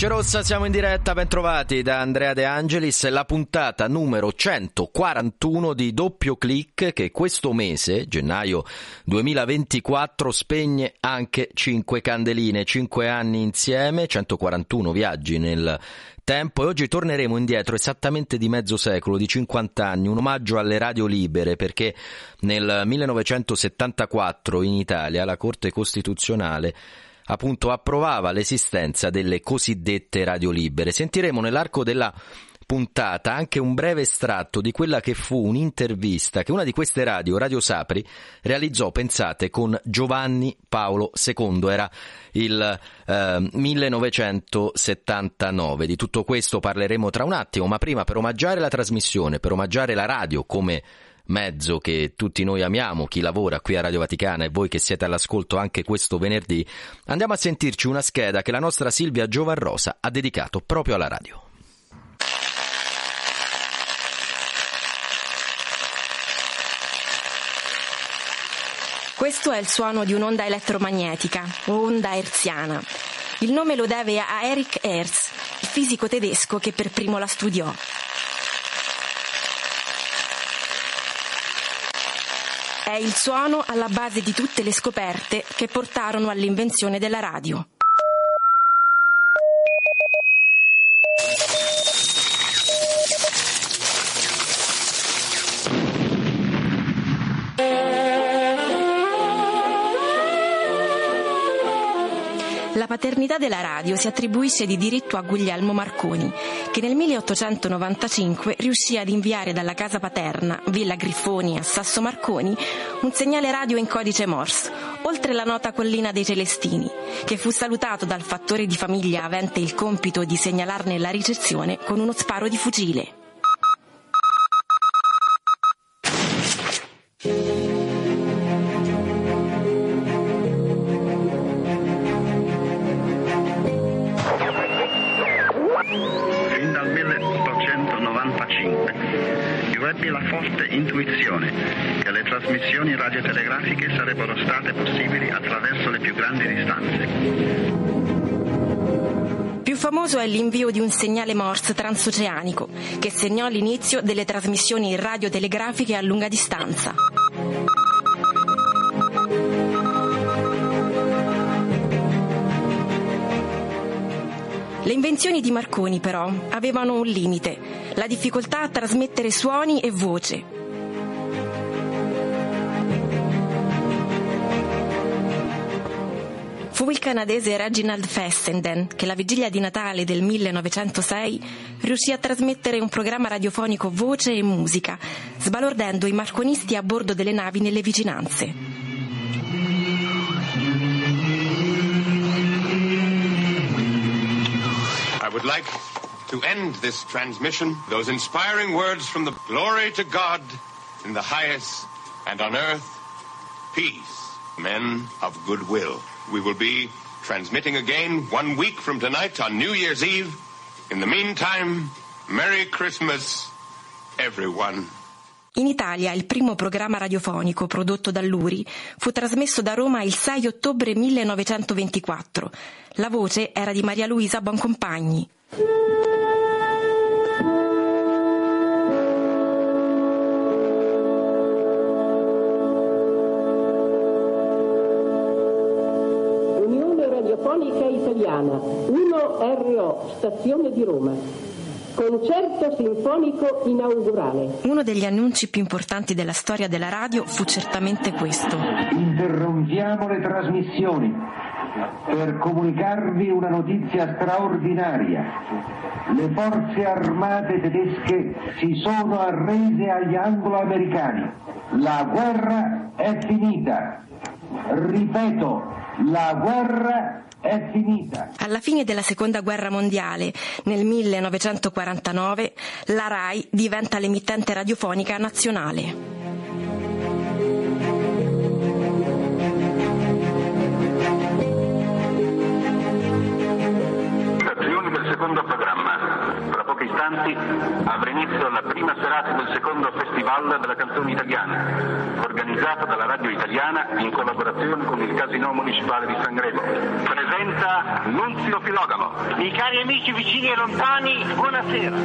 Luce Rossa, siamo in diretta, ben trovati da Andrea De Angelis, la puntata numero 141 di Doppio Clic che questo mese, gennaio 2024, spegne anche 5 candeline, 5 anni insieme, 141 viaggi nel tempo. E oggi torneremo indietro esattamente di mezzo secolo, di 50 anni, un omaggio alle radio libere perché nel 1974 in Italia la Corte Costituzionale appunto approvava l'esistenza delle cosiddette radio libere. Sentiremo nell'arco della puntata anche un breve estratto di quella che fu un'intervista che una di queste radio, Radio Sapri, realizzò, pensate, con Giovanni Paolo II. Era il eh, 1979. Di tutto questo parleremo tra un attimo, ma prima per omaggiare la trasmissione, per omaggiare la radio come mezzo che tutti noi amiamo, chi lavora qui a Radio Vaticana e voi che siete all'ascolto anche questo venerdì, andiamo a sentirci una scheda che la nostra Silvia Giovarrosa ha dedicato proprio alla radio. Questo è il suono di un'onda elettromagnetica, onda herziana. Il nome lo deve a Erich Hertz, il fisico tedesco che per primo la studiò. È il suono alla base di tutte le scoperte che portarono all'invenzione della radio. Paternità della radio si attribuisce di diritto a Guglielmo Marconi, che nel 1895 riuscì ad inviare dalla casa paterna, Villa Griffoni a Sasso Marconi, un segnale radio in codice Morse, oltre la nota collina dei Celestini, che fu salutato dal fattore di famiglia avente il compito di segnalarne la ricezione con uno sparo di fucile. Radiotelegrafiche sarebbero state possibili attraverso le più grandi distanze. Più famoso è l'invio di un segnale Morse transoceanico, che segnò l'inizio delle trasmissioni radiotelegrafiche a lunga distanza. Le invenzioni di Marconi però avevano un limite, la difficoltà a trasmettere suoni e voce. Fu il canadese Reginald Fessenden che la vigilia di Natale del 1906 riuscì a trasmettere un programma radiofonico voce e musica, sbalordendo i marconisti a bordo delle navi nelle vicinanze. I would like to end this transmission, those inspiring words from the glory to God in the highest and on earth, peace, men of goodwill. We will be transmitting again one week from tonight on New Year's Eve. In the meantime, Merry Christmas, everyone. In Italia il primo programma radiofonico prodotto dall'URI fu trasmesso da Roma il 6 ottobre 1924. La voce era di Maria Luisa Boncompagni. Radiofonica Italiana, 1RO, stazione di Roma. Concerto sinfonico inaugurale. Uno degli annunci più importanti della storia della radio fu certamente questo. Interrompiamo le trasmissioni per comunicarvi una notizia straordinaria. Le forze armate tedesche si sono arrese agli anglo-americani. La guerra è finita. Ripeto, la guerra è finita. Alla fine della seconda guerra mondiale, nel 1949, la RAI diventa l'emittente radiofonica nazionale. Pochi istanti avrà inizio la prima serata del secondo Festival della canzone italiana, organizzato dalla Radio Italiana in collaborazione con il Casino Municipale di San Gregorio. Presenta Nunzio Filogalo. I cari amici vicini e lontani, buonasera.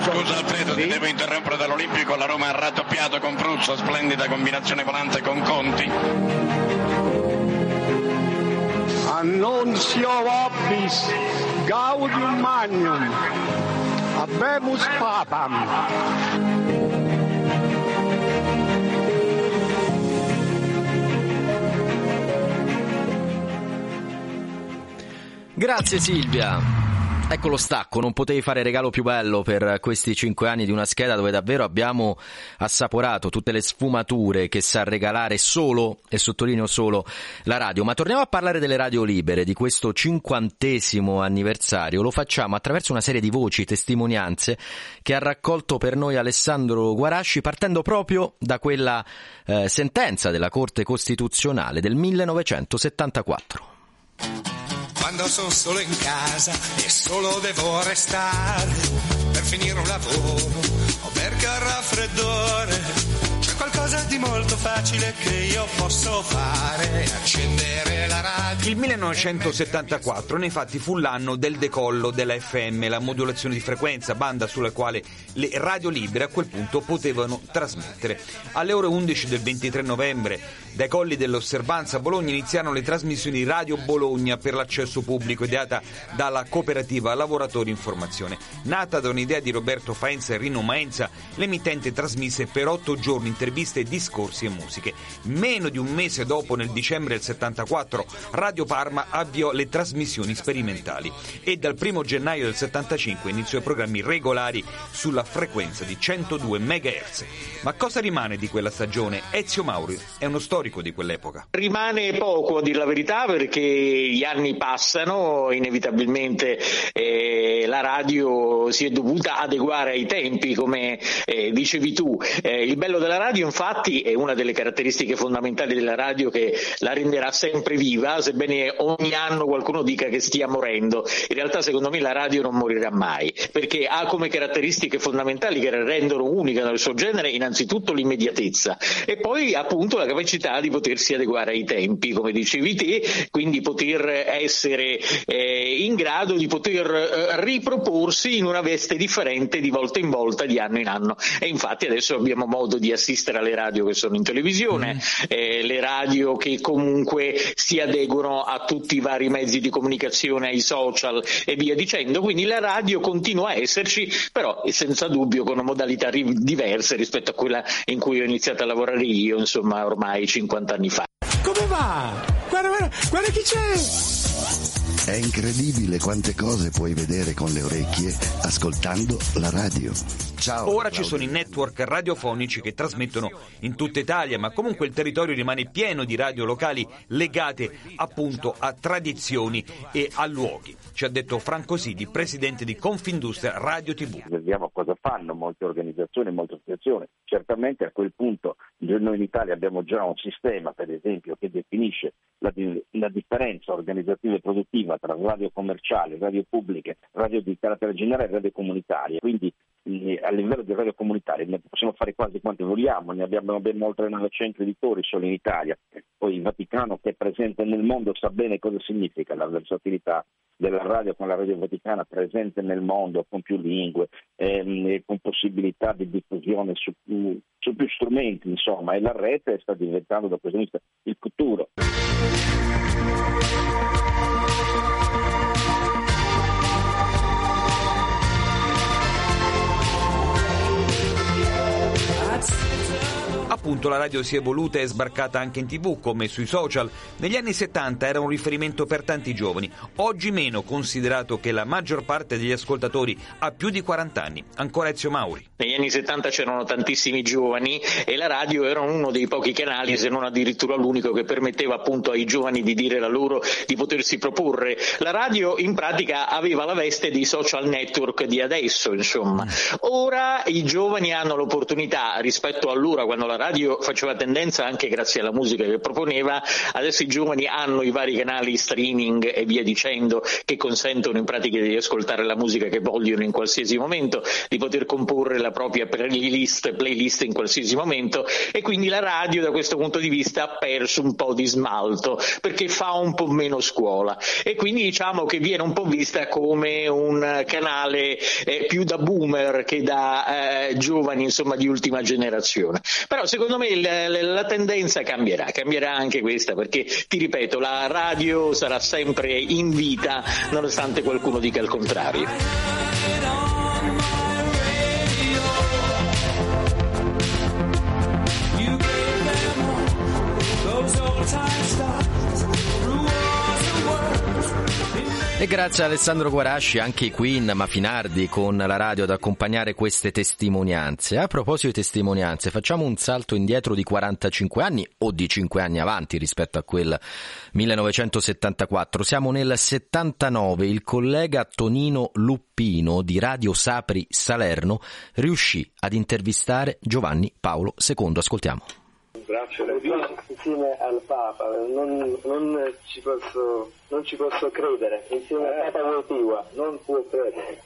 Scusa Alfredo, ti devo interrompere dall'Olimpico, la Roma ha raddoppiato con Pruzzo, splendida combinazione volante con Conti. Annunzio vobis, gaudium magnum, habemus papam. Grazie Silvia. Ecco lo stacco, non potevi fare regalo più bello per questi cinque anni di una scheda dove davvero abbiamo assaporato tutte le sfumature che sa regalare solo, e sottolineo solo, la radio. Ma torniamo a parlare delle radio libere, di questo cinquantesimo anniversario. Lo facciamo attraverso una serie di voci, testimonianze che ha raccolto per noi Alessandro Guarasci partendo proprio da quella eh, sentenza della Corte Costituzionale del 1974 quando sono solo in casa e solo devo restare per finire un lavoro o perché ho raffreddore. Qualcosa di molto facile che io posso fare, accendere la radio. Il 1974 infatti fu l'anno del decollo della FM, la modulazione di frequenza, banda sulla quale le radio libere a quel punto potevano trasmettere. Alle ore 11 del 23 novembre dai colli dell'osservanza a Bologna iniziarono le trasmissioni Radio Bologna per l'accesso pubblico ideata dalla cooperativa Lavoratori Informazione. Nata da un'idea di Roberto Faenza e Rino Maenza, l'emittente trasmise per otto giorni interviste, discorsi e musiche. Meno di un mese dopo, nel dicembre del 74, Radio Parma avviò le trasmissioni sperimentali e dal 1 gennaio del 75 iniziò i programmi regolari sulla frequenza di 102 MHz. Ma cosa rimane di quella stagione? Ezio Mauri è uno storico di quell'epoca. Rimane poco, a dir la verità, perché gli anni passano, inevitabilmente eh, la radio si è dovuta adeguare ai tempi, come eh, dicevi tu. Eh, il bello della radio, infatti, è una delle caratteristiche fondamentali della radio che la renderà sempre viva, sebbene ogni anno qualcuno dica che stia morendo. In realtà, secondo me, la radio non morirà mai, perché ha come caratteristiche fondamentali che la rendono unica nel suo genere, innanzitutto l'immediatezza e poi appunto la capacità di potersi adeguare ai tempi, come dicevi te, quindi poter essere eh, in grado di poter eh, riproporsi in una veste differente di volta in volta, di anno in anno. E infatti adesso abbiamo modo di assistere alle radio che sono in televisione, mm. eh, le radio che comunque si adeguano a tutti i vari mezzi di comunicazione, ai social e via dicendo. Quindi la radio continua a esserci, però senza dubbio con modalità ri- diverse rispetto a quella in cui ho iniziato a lavorare io, insomma ormai 50 anni fa. Come va? Guarda, guarda, guarda chi c'è! È incredibile quante cose puoi vedere con le orecchie ascoltando la radio. Ciao, Ora Claudio. ci sono i network radiofonici che trasmettono in tutta Italia, ma comunque il territorio rimane pieno di radio locali legate appunto a tradizioni e a luoghi. Ci ha detto Franco Sidi, presidente di Confindustria Radio TV. Vediamo cosa fanno molte organizzazioni, molte associazioni. Certamente a quel punto noi in Italia abbiamo già un sistema, per esempio, che definisce la, la differenza organizzativa e produttiva tra radio commerciali, radio pubbliche, radio di carattere generale e radio comunitarie. Quindi eh, a livello di radio comunitarie ne possiamo fare quasi quanti vogliamo, ne abbiamo ben oltre 900 editori solo in Italia. Poi il Vaticano che è presente nel mondo sa bene cosa significa la versatilità della radio con la radio vaticana presente nel mondo con più lingue ehm, con possibilità di diffusione su, più- su più strumenti insomma e la rete sta diventando da questo punto di vista il futuro. Appunto la radio si è evoluta e è sbarcata anche in tv come sui social. Negli anni 70 era un riferimento per tanti giovani, oggi meno considerato che la maggior parte degli ascoltatori ha più di 40 anni. Ancora Ezio Mauri. Negli anni 70 c'erano tantissimi giovani e la radio era uno dei pochi canali, se non addirittura l'unico, che permetteva appunto ai giovani di dire la loro, di potersi proporre. La radio in pratica aveva la veste dei social network di adesso, insomma. Ora i giovani hanno l'opportunità, rispetto allora quando la radio radio faceva tendenza anche grazie alla musica che proponeva, adesso i giovani hanno i vari canali streaming e via dicendo che consentono in pratica di ascoltare la musica che vogliono in qualsiasi momento, di poter comporre la propria playlist, playlist in qualsiasi momento e quindi la radio da questo punto di vista ha perso un po' di smalto perché fa un po' meno scuola e quindi diciamo che viene un po' vista come un canale eh, più da boomer che da eh, giovani insomma di ultima generazione. Però secondo me la, la tendenza cambierà, cambierà anche questa perché ti ripeto la radio sarà sempre in vita nonostante qualcuno dica il contrario. E grazie a Alessandro Guarasci anche i Queen, ma Finardi con la radio ad accompagnare queste testimonianze. A proposito di testimonianze, facciamo un salto indietro di 45 anni o di 5 anni avanti rispetto a quel 1974. Siamo nel 79. Il collega Tonino Luppino di Radio Sapri Salerno riuscì ad intervistare Giovanni Paolo II. Ascoltiamo. Grazie insieme al Papa, non, non, ci, posso, non ci, posso, credere, insieme eh, al Papa Votiva, non può credere.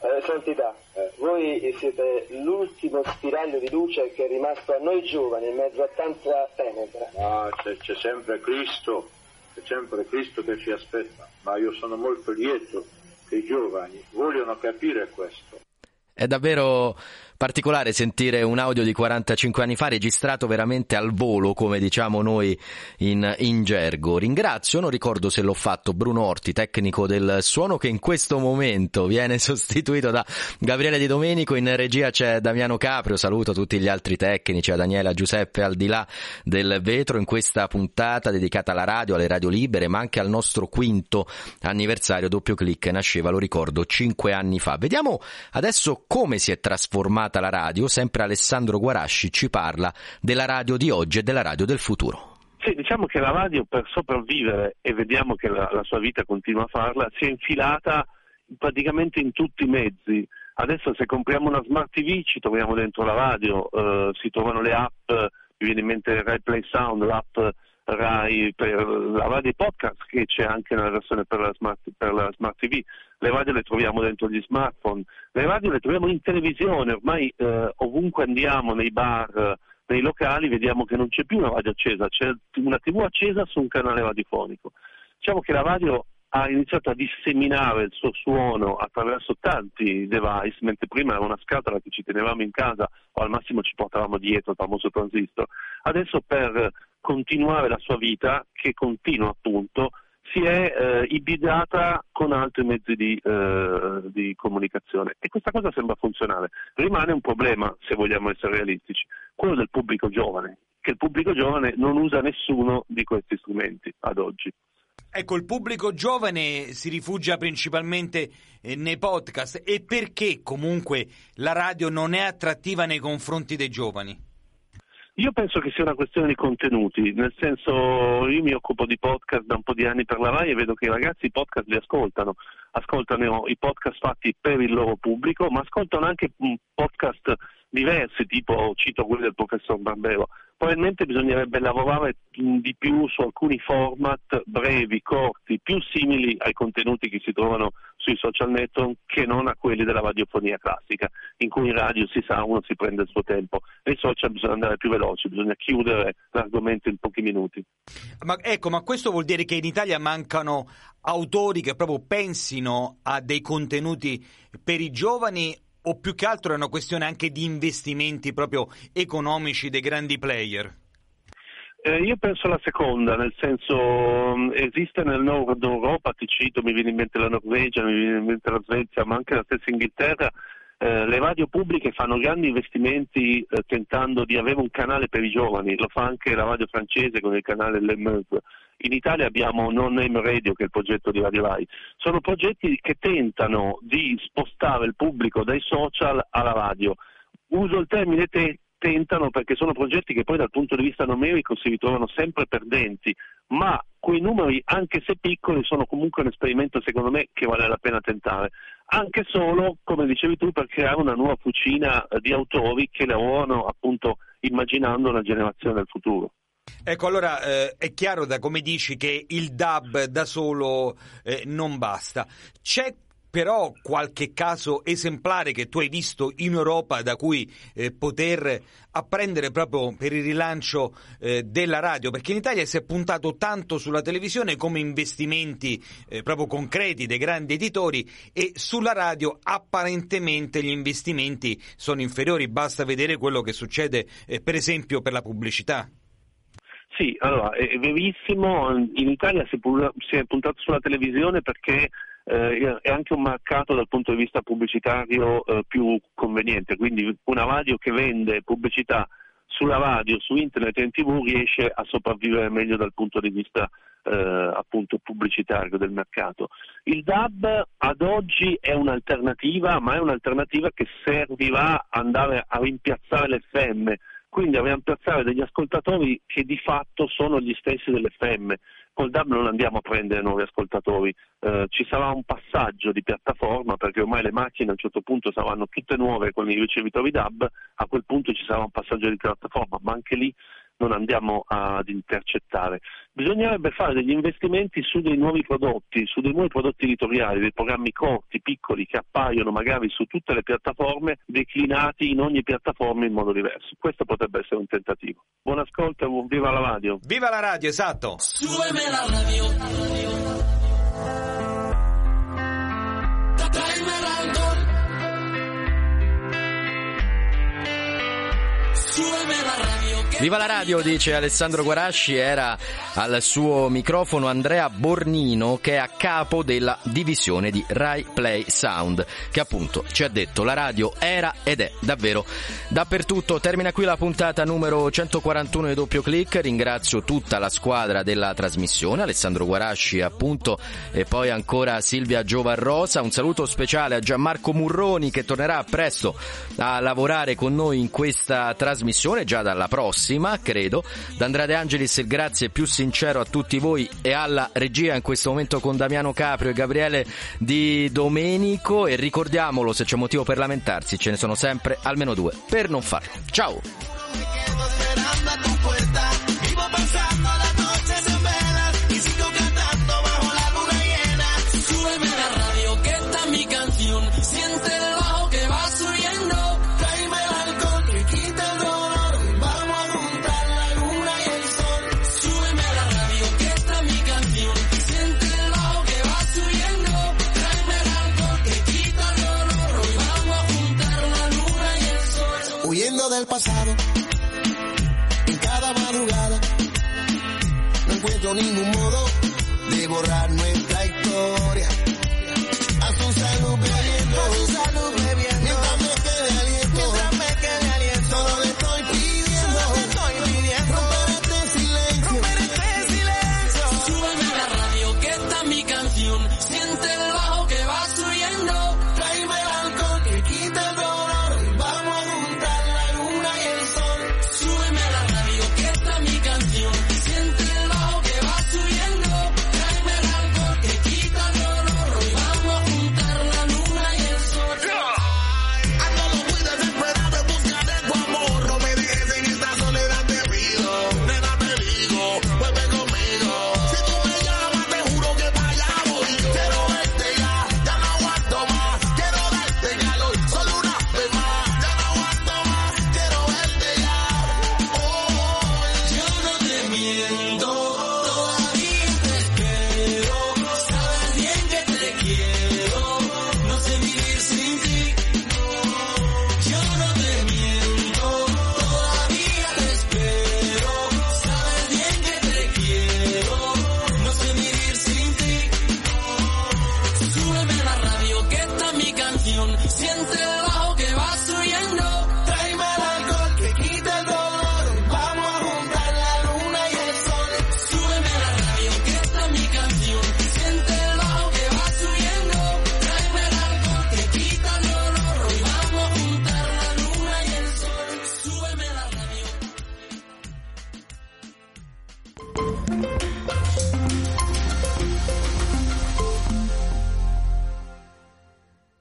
Eh, santità, eh. voi siete l'ultimo spiraglio di luce che è rimasto a noi giovani in mezzo a tanta tenebra. Ah, c'è, c'è sempre Cristo, c'è sempre Cristo che ci aspetta, ma io sono molto lieto che i giovani vogliono capire questo. È davvero particolare sentire un audio di 45 anni fa registrato veramente al volo, come diciamo noi in, in, gergo. Ringrazio, non ricordo se l'ho fatto, Bruno Orti, tecnico del suono, che in questo momento viene sostituito da Gabriele Di Domenico. In regia c'è Damiano Caprio, saluto tutti gli altri tecnici, a Daniela, Giuseppe, al di là del vetro, in questa puntata dedicata alla radio, alle radio libere, ma anche al nostro quinto anniversario. Doppio clic nasceva, lo ricordo, cinque anni fa. Vediamo adesso come si è trasformata dedicata alla radio, sempre Alessandro Guarasci ci parla della radio di oggi e della radio del futuro. Sì, diciamo che la radio per sopravvivere, e vediamo che la, la sua vita continua a farla, si è infilata praticamente in tutti i mezzi. Adesso se compriamo una smart TV ci troviamo dentro la radio, eh, si trovano le app, mi viene in mente Rai Play Sound, l'app Rai per la radio podcast che c'è anche nella versione per la, smart, per la smart TV, le radio le troviamo dentro gli smartphone, le radio le troviamo in televisione, ormai eh, ovunque andiamo, nei bar, nei locali, vediamo che non c'è più una radio accesa, c'è una TV accesa su un canale radiofonico. Diciamo che la radio ha iniziato a disseminare il suo suono attraverso tanti device, mentre prima era una scatola che ci tenevamo in casa o al massimo ci portavamo dietro il famoso transistor. Adesso per continuare la sua vita, che continua appunto, si è eh, ibidata con altri mezzi di, eh, di, comunicazione e questa cosa sembra funzionare. Rimane un problema, se vogliamo essere realistici, quello del pubblico giovane, che il pubblico giovane non usa nessuno di questi strumenti ad oggi. Ecco, il pubblico giovane si rifugia principalmente eh, nei podcast e perché comunque la radio non è attrattiva nei confronti dei giovani? Io penso che sia una questione di contenuti, nel senso io mi occupo di podcast da un po' di anni per la RAI e vedo che i ragazzi i podcast li ascoltano, ascoltano i podcast fatti per il loro pubblico, ma ascoltano anche podcast diversi, tipo cito quelli del professor Barbero. Probabilmente bisognerebbe lavorare di più su alcuni format brevi, corti, più simili ai contenuti che si trovano sui social network che non a quelli della radiofonia classica, in cui in radio si sa uno si prende il suo tempo. Nei social bisogna andare più veloci, bisogna chiudere l'argomento in pochi minuti. Ma ecco, ma questo vuol dire che in Italia mancano autori che proprio pensino a dei contenuti per i giovani o più che altro è una questione anche di investimenti proprio economici dei grandi player? Eh, io penso la seconda, nel senso mm, esiste nel nord Europa, ti cito, mi viene in mente la Norvegia, mi viene in mente la Svezia, ma anche la stessa Inghilterra, eh, le radio pubbliche fanno grandi investimenti eh, tentando di avere un canale per i giovani, lo fa anche la radio francese con il canale Le Meuse. In Italia abbiamo Non Name Radio, che è il progetto di Radio Rai. Sono progetti che tentano di spostare il pubblico dai social alla radio. Uso il termine te- tentano perché sono progetti che poi dal punto di vista numerico si ritrovano sempre perdenti, ma quei numeri, anche se piccoli, sono comunque un esperimento secondo me che vale la pena tentare. Anche solo, come dicevi tu, per creare una nuova fucina di autori che lavorano appunto immaginando una generazione del futuro. Ecco, allora eh, è chiaro da come dici che il DAB da solo eh, non basta. C'è però qualche caso esemplare che tu hai visto in Europa da cui eh, poter apprendere proprio per il rilancio eh, della radio, perché in Italia si è puntato tanto sulla televisione come investimenti eh, proprio concreti dei grandi editori e sulla radio apparentemente gli investimenti sono inferiori, basta vedere quello che succede eh, per esempio per la pubblicità. Sì, allora è verissimo, in Italia si è puntato sulla televisione perché eh, è anche un mercato dal punto di vista pubblicitario eh, più conveniente, quindi una radio che vende pubblicità sulla radio, su internet e in tv riesce a sopravvivere meglio dal punto di vista eh, appunto pubblicitario del mercato. Il DAB ad oggi è un'alternativa, ma è un'alternativa che servirà a andare a rimpiazzare l'FM, quindi a rimpiazzare degli ascoltatori che di fatto sono gli stessi dell'FM col DAB non andiamo a prendere nuovi ascoltatori, eh, ci sarà un passaggio di piattaforma perché ormai le macchine a un certo punto saranno tutte nuove con i ricevitori DAB, a quel punto ci sarà un passaggio di piattaforma, ma anche lì non andiamo ad intercettare. Bisognerebbe fare degli investimenti su dei nuovi prodotti, su dei nuovi prodotti editoriali, dei programmi corti, piccoli, che appaiono magari su tutte le piattaforme, declinati in ogni piattaforma in modo diverso. Questo potrebbe essere un tentativo. Buon ascolto e viva la radio! Viva la radio, esatto! Súbeme la radio. Viva la radio, dice Alessandro Guarasci, era al suo microfono Andrea Bornino che è a capo della divisione di Rai Play Sound, che appunto ci ha detto la radio era ed è davvero dappertutto. Termina qui la puntata numero 141 di doppio clic, ringrazio tutta la squadra della trasmissione, Alessandro Guarasci appunto e poi ancora Silvia Giovarrosa, un saluto speciale a Gianmarco Murroni che tornerà presto a lavorare con noi in questa trasmissione già dalla prossima credo. Da Andrea De Angelis il grazie più sincero a tutti voi e alla regia in questo momento con Damiano Caprio e Gabriele Di Domenico e ricordiamolo se c'è motivo per lamentarsi, ce ne sono sempre almeno due per non farlo. Ciao! Encuentro ningún modo de borrar nuestra historia